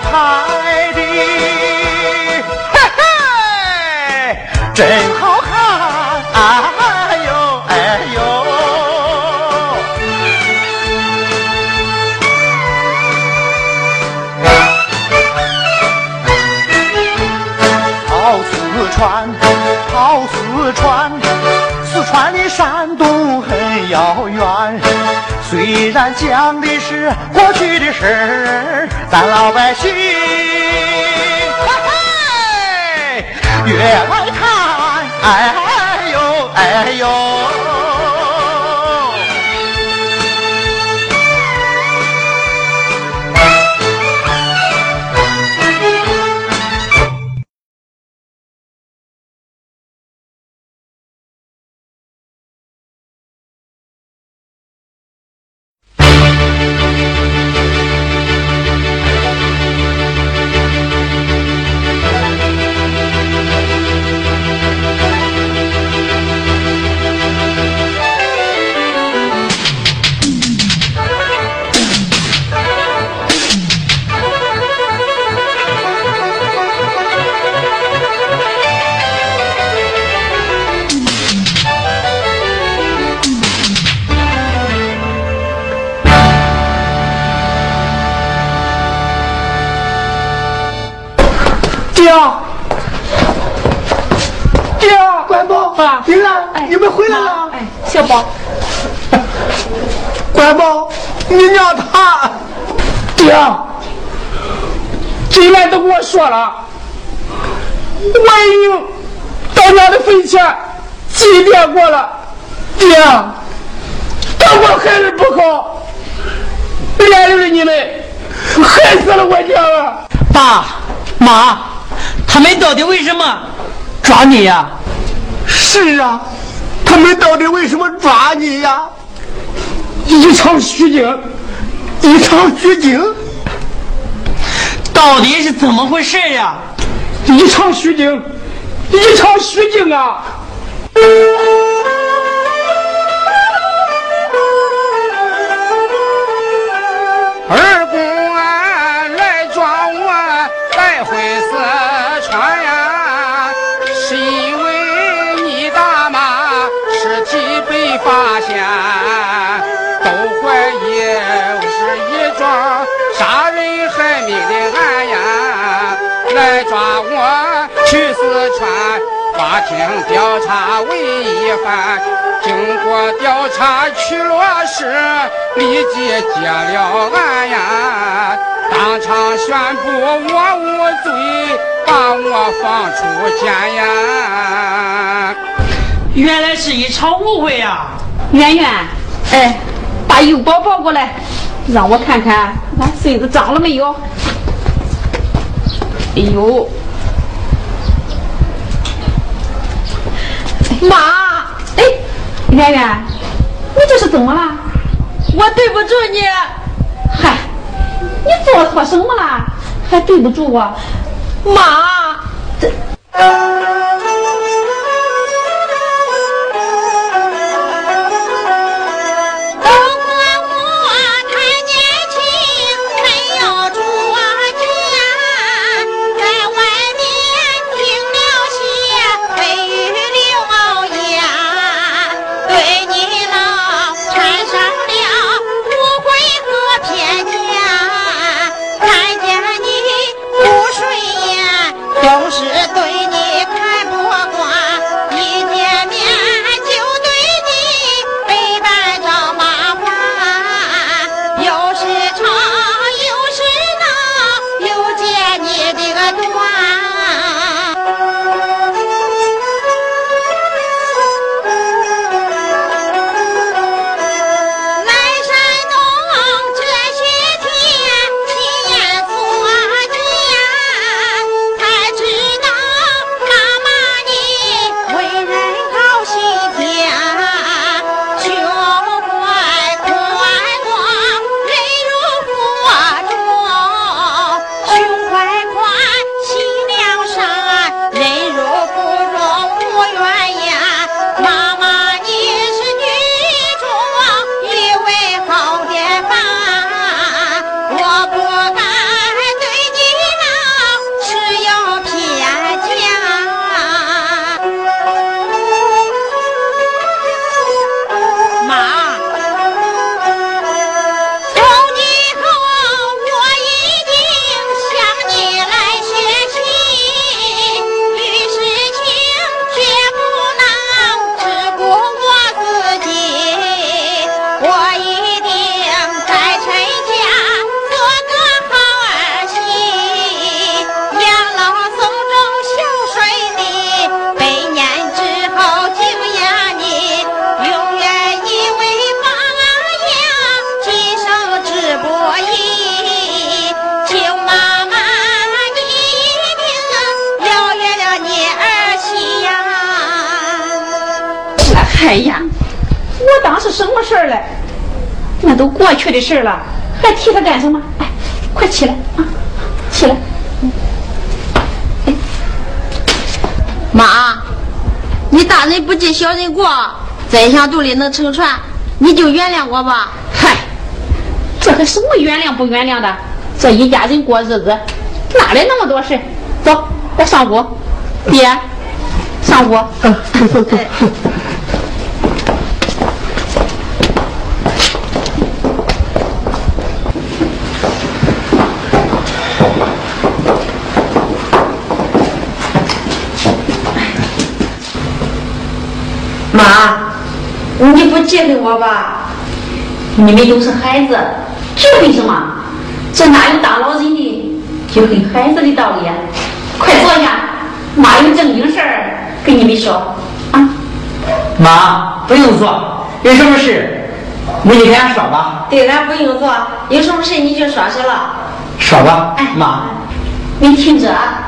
拍的，嘿嘿，真好看，哎呦哎呦。跑四川，跑四川，四川离山东很遥远。虽然讲的过去的事儿，咱老百姓嘿嘿越来看，哎呦哎呦。爹，爹，关宝啊。丁兰，哎。你们回来了。哎，小宝，关宝，你娘她，爹，进来都跟我说了，我已经到娘的坟前祭奠过了，爹，但我还是不好，连累了你们，害死了我娘啊！爸妈，他们到底为什么抓你呀、是啊，他们到底为什么抓你呀？一场虚惊，一场虚惊，到底是怎么回事呀、一场虚惊，一场虚惊啊！二公发现，都怀疑是一桩杀人害命的案呀，来抓我去四川。法庭调查为一番，经过调查去落实，立即结了案呀，当场宣布我无罪，把我放出监呀。原来是一场误会呀、圆圆，哎，把油包抱过来，让我看看俺孙子长了没有。哎呦，妈，哎，圆圆，你这是怎么了？我对不住你。嗨，你做错什么了？还对不住我？妈，这。的事了，还提他干什么？哎，快起来啊，起来！妈，你大人不计小人过，宰相肚里能撑船，你就原谅我吧。嗨，这还什么原谅不原谅的？这一家人过日子，哪来那么多事？走，我上屋。爹，上屋。妈，你不记恨我吧？你们都是孩子，记恨什么？这哪有当老人的就恨孩子的道理啊？快坐下，妈有正经事儿跟你们说啊。妈，不用坐，有什么事你就跟俺说吧。对了，不用做，有什么事你就说去了。说吧，哎妈。你听着啊。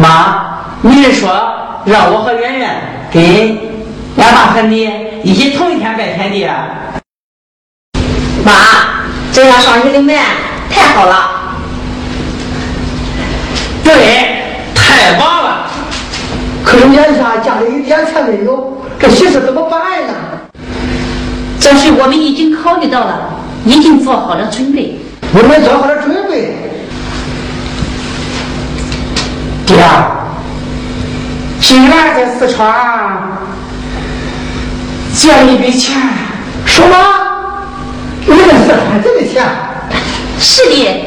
妈，你是说让我和圆圆跟俺爸和你一起同一天拜天地啊？妈，这样上你的门太好了。对，太棒了！可是眼下家里一点钱没有，这喜事怎么办呀？这事我们已经考虑到了，已经做好了准备。我们做好了准备。爹，今晚在四川借了一笔钱，什么？你在四川这个钱？是的，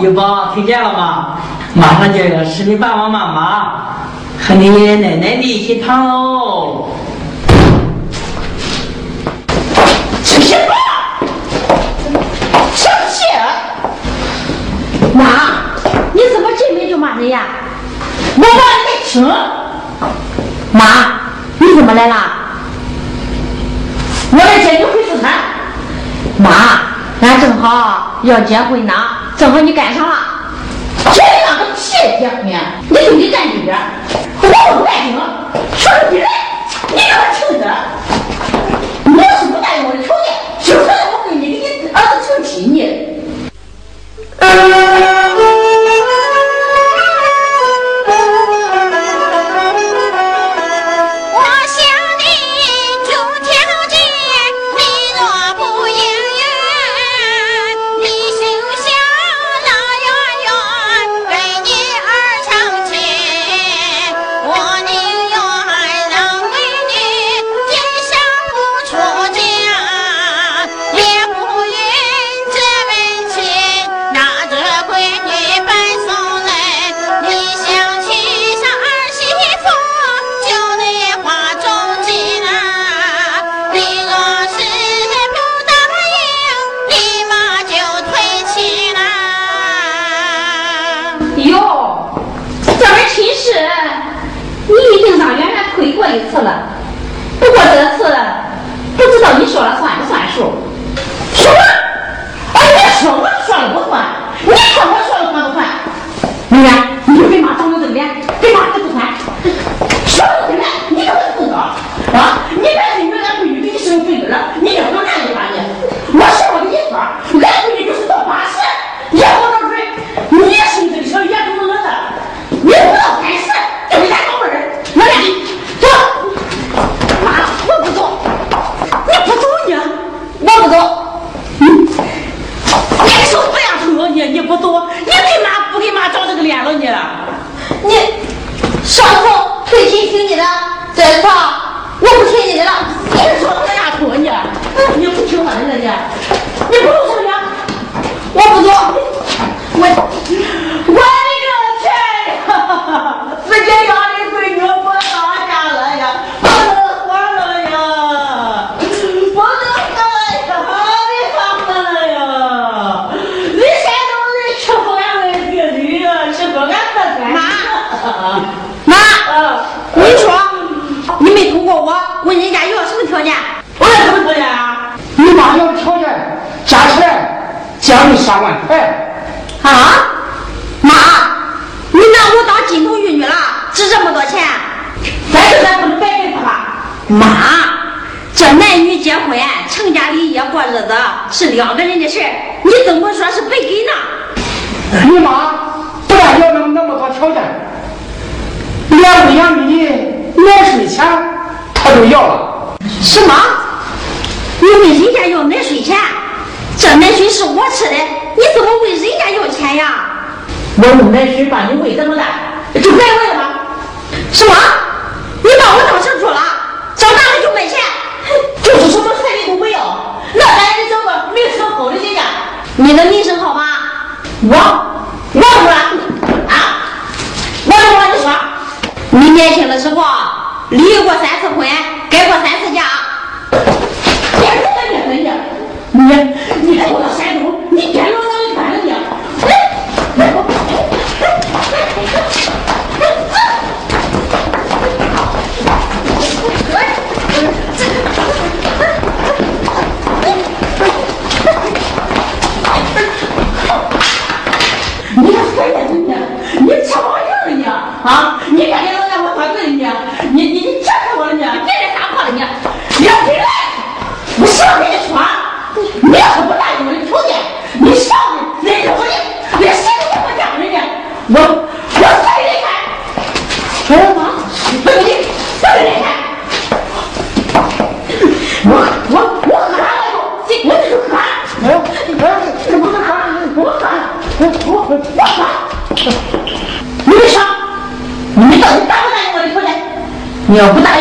哦，有宝，听见了吗？马上就要是你爸爸妈妈和你爷爷奶奶的一起堂喽。吃什么？生气？妈，你怎么进门就骂人呀？我骂你没听。妈，你怎么来了？我来接你回四川。妈，俺正好要结婚呢，正好你赶上啦，谁让个屁结婚？你就没干净点，我都不干净，全是女人，你让我听你要是不答应我的条件，就算是我闺女给你儿子成亲呢。三万块。啊？妈你拿我当金童玉女了值这么多钱？咱就咱不能白给他了。妈这男女结婚成家立业过日子是两个人的事你怎么说是白给呢？你妈不但要那么那么多条件连喂养你奶水钱他都要了。什么？你问人家要奶水钱这奶水是我吃的你怎么问人家要钱呀？我用奶水把你喂这么大就白喂了吗？什么？你把我当成猪了？长大了就卖钱？哼 就是什么彩礼都不要那咱也得找个名声好的人家你的名声好吗？我我说啊我就我你说。你年轻的时候离过三次婚改过三次嫁。你你你你你啊你要不打？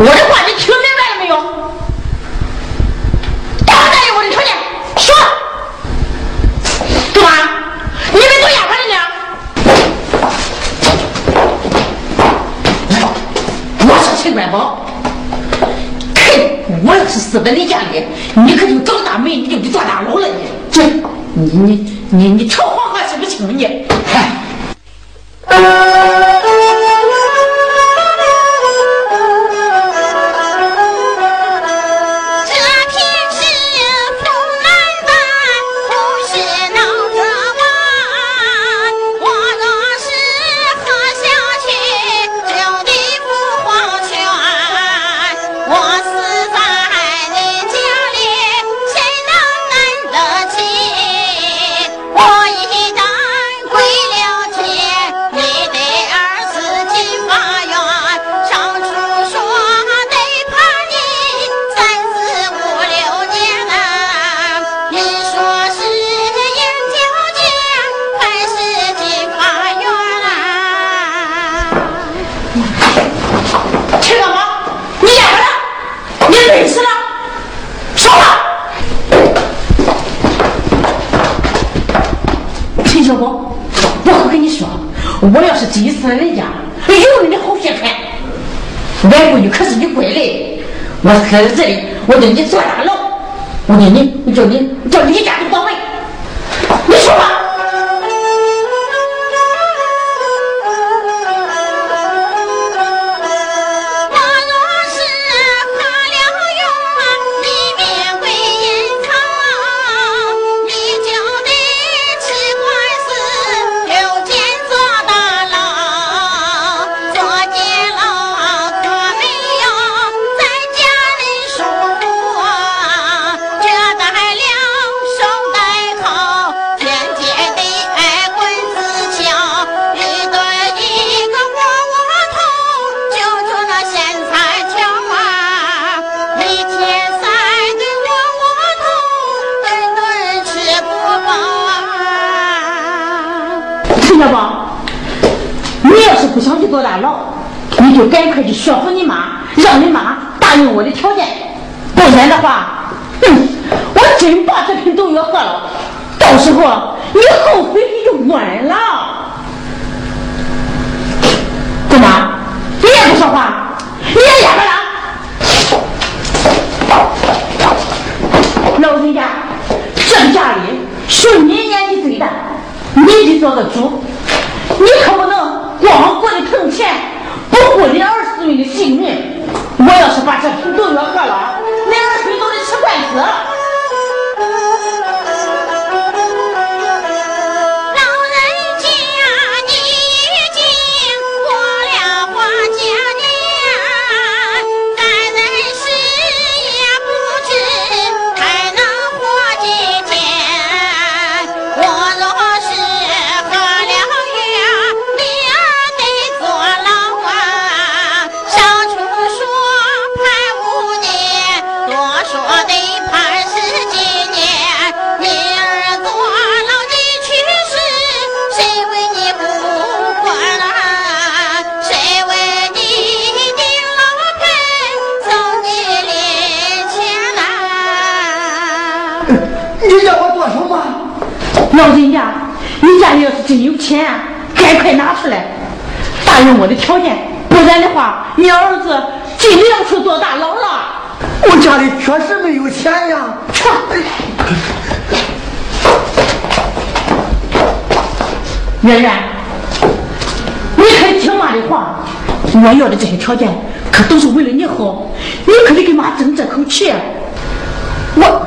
我的话你听明白了没有？答不答应我的条件？说。干嘛？你们都丫鬟的呢？我是陈官宝，哼，我要是死在你家里，你可就长大没，你就得坐大牢了你。这，你你你你朝我要是真死了人家，有你的好血看。俺闺女可是你闺女，我死在这里，我叫你坐大牢，我叫你，我叫你，叫你家是不想去做大牢，你就赶快去说服你妈，让你妈答应我的条件，不然的话，哼，我真把这瓶毒药喝了，到时候你后悔你就晚了。怎么，你也不说话，你也哑巴了。老人家，这个家里是你年纪最大，你得做个主，你可不能光顾着挣钱，不顾你儿孙的性命。我要是把这瓶毒药喝了，你儿孙都得吃官司。你让我做什么？老人家，你家里要是真有钱，赶快拿出来，答应我的条件，不然的话，你儿子真的要去坐大牢了。我家里确实没有钱呀。圆圆，你可得听妈的话，我要的这些条件可都是为了你好，你可得给妈争这口气。我。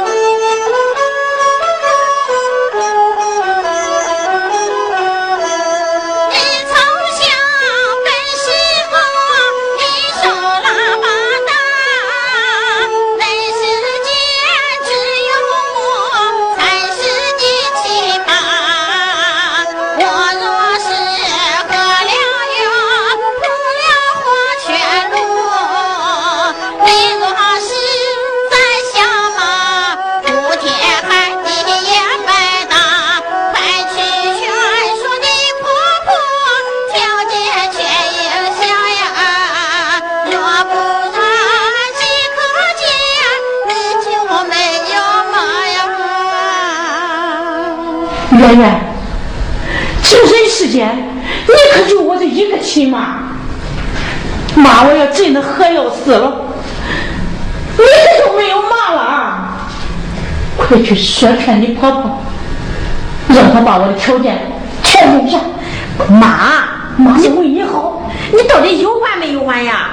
圆圆，这人世间，你可就我这一个亲妈。妈，我要真的喝药死了，你可就没有妈了。快去说劝你婆婆，让她把我的条件全给下。妈，妈是为你好，你到底有完没有完呀？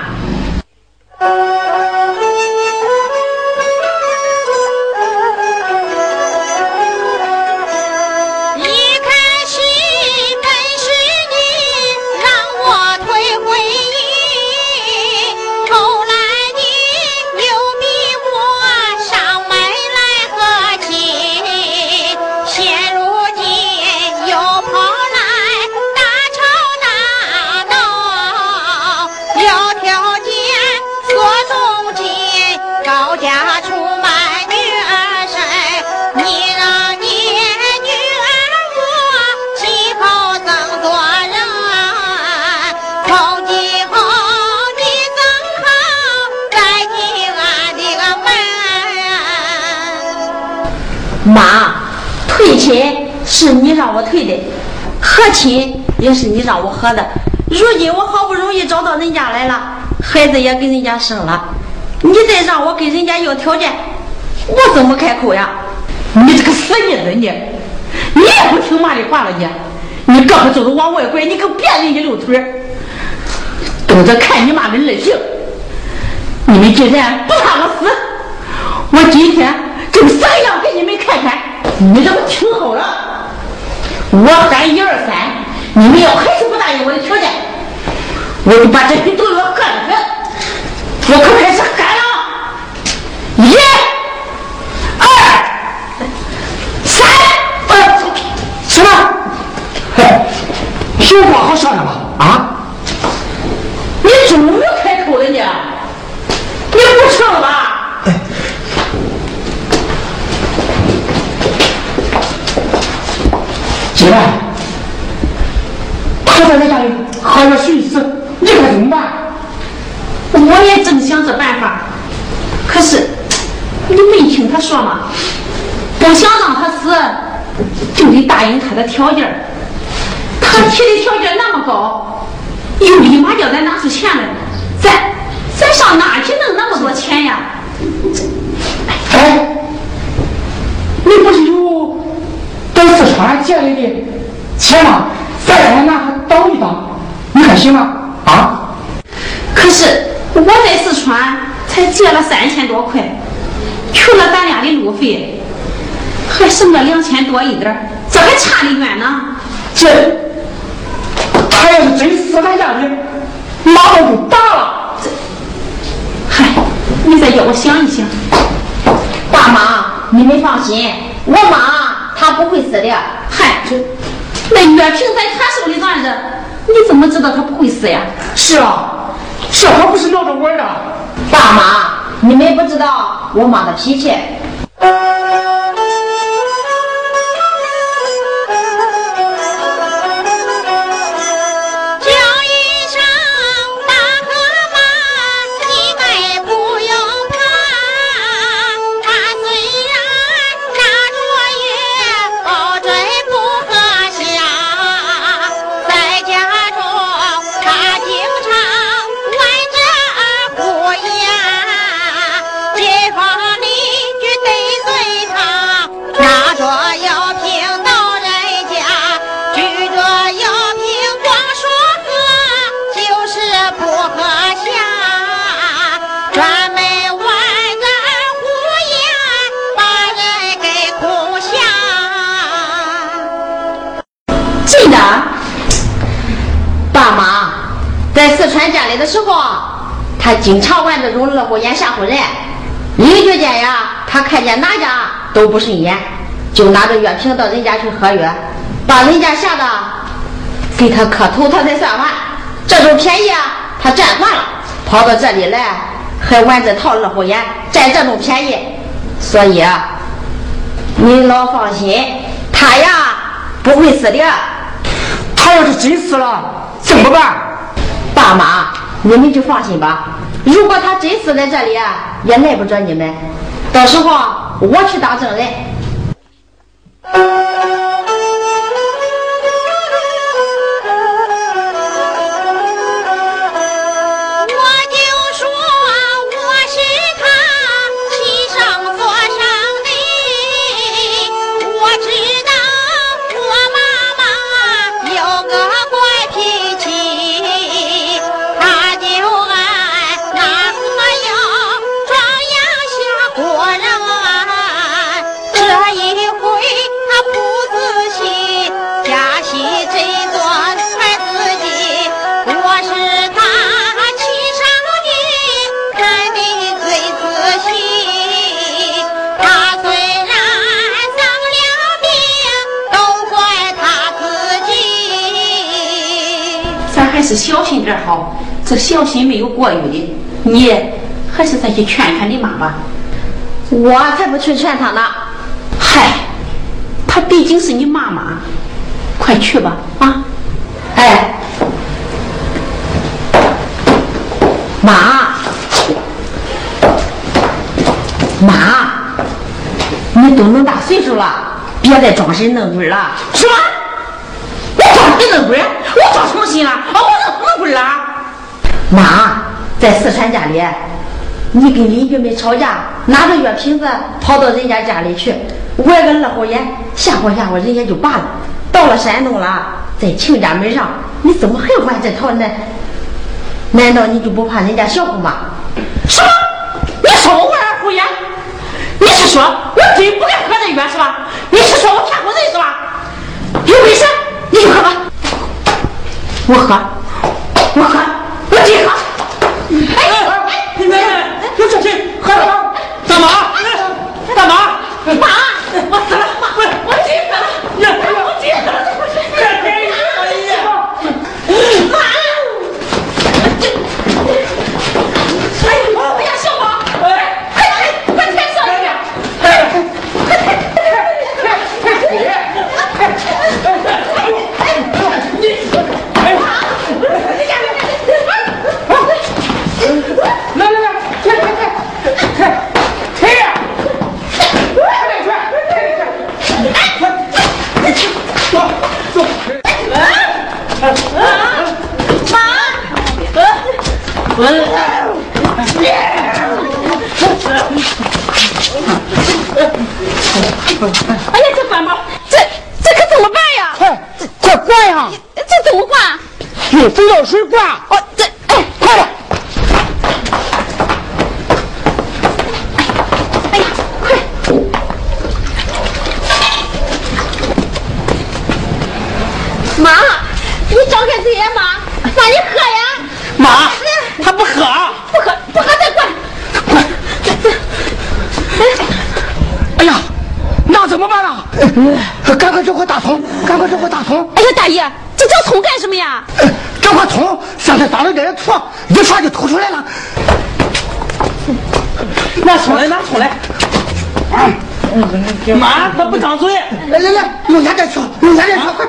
妈，退亲是你让我退的，和亲也是你让我和的。如今我好不容易找到人家来了，孩子也给人家生了，你再让我跟人家要条件，我怎么开口呀？你这个死妮子你，你也不听妈的话了你，你胳膊肘子往外拐，你可别人家溜腿儿，等着看你妈的儿行。你们既然不怕我死，我今天就生样给你们看看，你怎么听好了？我喊一二三，你们要还是不答应我的条件，我就把这瓶毒药喝了它。我可开始喊了，一、二、三，呃，什么？嘿，有话好商量吧？啊？你终于开口了你，你不成了吧？姐，他在那家里好要寻死，你该怎么办？我也正想这办法，可是你没听他说吗？不想让他死，就得答应他的条件儿。他提的条件那么高，又立马叫咱拿出钱来，咱咱上哪去弄那么多钱呀？哎，你不是有到四川借来的钱嘛？再让我拿它当一当，你看行吗？啊？可是我在四川才借了三千多块，去了咱俩的路费，还剩了两千多一点，这还差得远呢。这，他要是真死在家里，马上就打了。嗨，你再叫我想一想。大妈，你们放心，我妈她不会死的。嗨，这那月平在他手里攥着，你怎么知道他不会死呀？是啊，小孩不是闹着玩的。大妈，你们不知道我妈的脾气。叫他经常玩这种二虎眼吓唬人。邻居间呀，他看见哪家都不顺眼，就拿着月瓶到人家去喝药，把人家吓得给他磕头，他才算完。这种便宜啊，他占惯了，跑到这里来还玩这套二虎眼，占这种便宜。所以啊，你老放心，他呀不会死的。他要是真死了，怎么办？爸妈，你们就放心吧。如果他真死在这里，也赖不着你们。到时候我去当证人。去劝劝你妈吧。我才不去劝她呢。嗨，她毕竟是你妈妈，快去吧啊！哎，妈，妈，你都那么大岁数了，别再装神弄鬼了。什么？我装神弄鬼？我装什么心了？啊，我弄弄鬼了？妈，在四川家里，你跟邻居们吵架，拿着药瓶子跑到人家家里去，玩个二胡眼，吓唬吓唬人家就罢了。到了山东了，在亲家门上，你怎么还玩这套呢？难道你就不怕人家笑话吗？什么？你说我玩二胡眼？你是说我真不该喝这药是吧？你是说我骗过人是吧？有本事你就喝吧，我喝，我喝，我真喝。哎哎哎，你妹妹，有这事喝了吗？大妈，大妈，妈，我死了，妈，我我真死了，我真死了，这真是哎呀，妈。哎呀，我不要笑话！哎，快快快快笑一点！哎，快快来来来，退退退退退呀！快点退，快点退！走走。哎呀，这管吧，这这可怎么办呀？快快灌呀！这怎么灌？用肥皂水灌。哦，这哎，快点！哎呀，快！妈，你张开嘴呀，妈，妈你喝呀！妈，他不喝。不喝不喝再灌！哎呀，那怎么办呢？赶快找块大葱，赶快找块大葱。哎呀，大爷，这找葱干什么呀？呃找个桶，上头倒了点醋，一刷就吐出来了。拿葱来，拿葱来。妈，他不张嘴。来来来，用牙点敲，用牙点敲，快！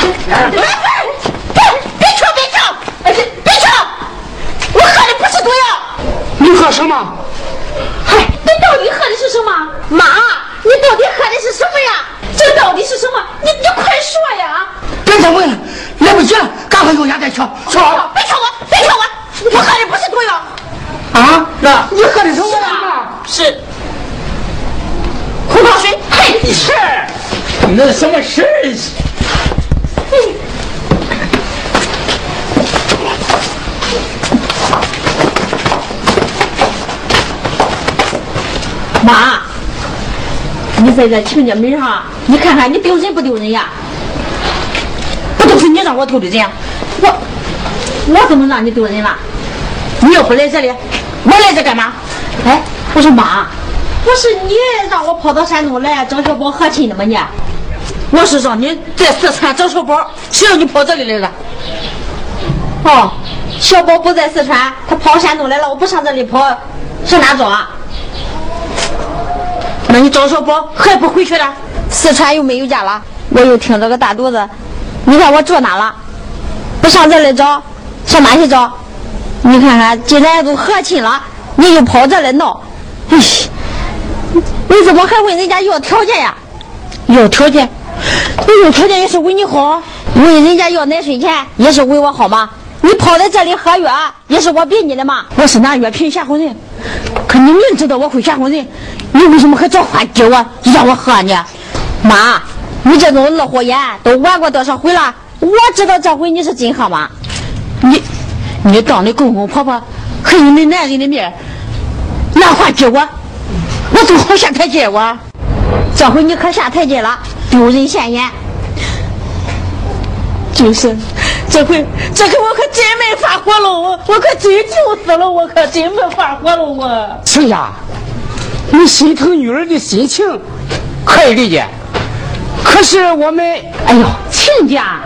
别别敲别敲！哎，别敲！我喝的不是毒药。你喝什么？嗨，你到底喝的是什么？妈，你到底喝的是什么呀？这到底是什么？你你快说呀！别再问了，来不及了，赶快用牙再敲。别敲！别敲我！别敲我！我喝的不是毒药。啊，那你喝的什么呀？是胡桃水。嘿，是，那什么事？妈，你在这亲家门上，你看看你丢人不丢人呀？不都是你让我丢的人？我我怎么让你丢人了？你要不来这里，我来这干嘛？哎，我说妈，不是你让我跑到山东来找小宝和亲的吗？你我是让你在四川找小宝，谁让你跑这里来了？哦，小宝不在四川，他跑山东来了，我不上这里跑，上哪找啊？那你找小宝还不回去了？四川又没有家了，我又挺着个大肚子，你看我住哪了？不上这里找，上哪去找？你看看，既然都和亲了，你又跑这来闹，哎，你怎么还问人家要条件呀？要条件，我有条件也是为你好。问人家要奶水钱也是为我好吗？你跑在这里喝药也是我逼你的吗？我是拿药品吓唬人，你明知道我会吓唬人，你为什么还找话激我，让我喝呢？妈，你这种二货眼都玩过多少回了？我知道这回你是真喝吗？你，你当你公公婆婆，还有你男人的面，拿话激我，我怎么好下台阶我？这回你可下台阶了，丢人现眼。就是，这回这回我可真没法活了，我我可真就死了，我可真没法活了，我。亲家，你心疼女儿的心情可以理解，可是我们，哎呦，亲家，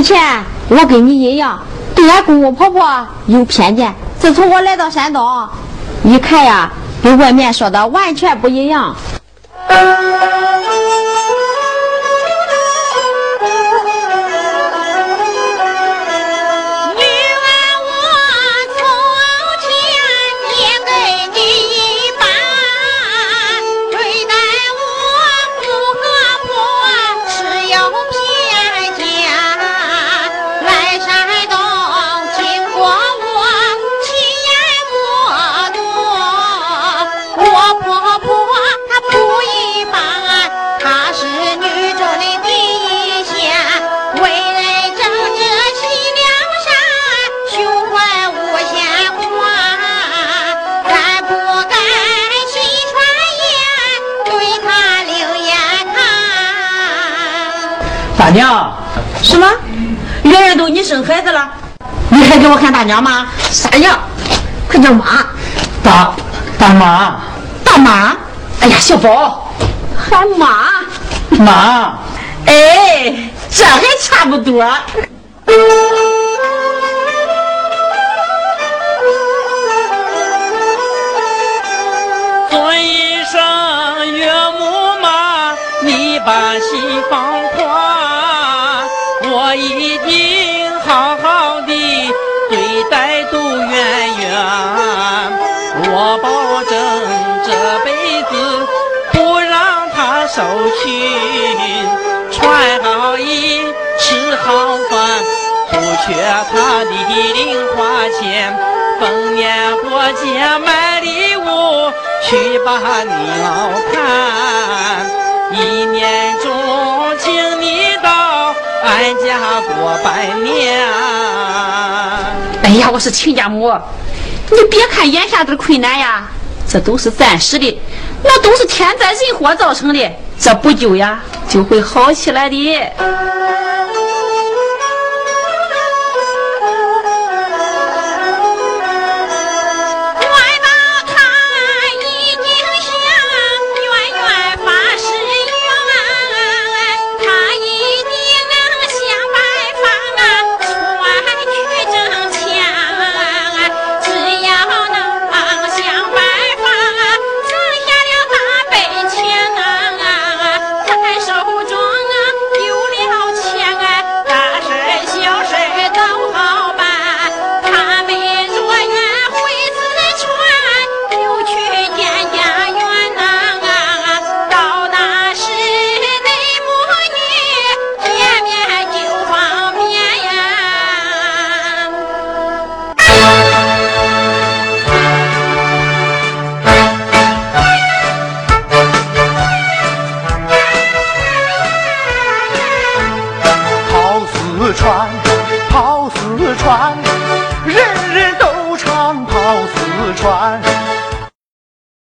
以前我跟你一样，对俺公公婆婆有偏见。自从我来到山东，一看呀，跟外面说的完全不一样。娘，什么？人人都你生孩子了，你还给我喊大娘吗？傻样，快叫妈！大大妈，大妈！哎呀，小宝，喊妈！妈！哎，这还差不多。尊一声岳母妈，你把心放宽。我一定好好的对待杜圆圆，我保证这辈子不让她受屈，穿好衣吃好饭，不缺她的零花钱，逢年过节买礼物去把你老看，一年中。俺家过百年。哎呀，我是亲家母，你别看眼下的困难呀，这都是暂时的，那都是天灾人祸造成的，这不久呀就会好起来的。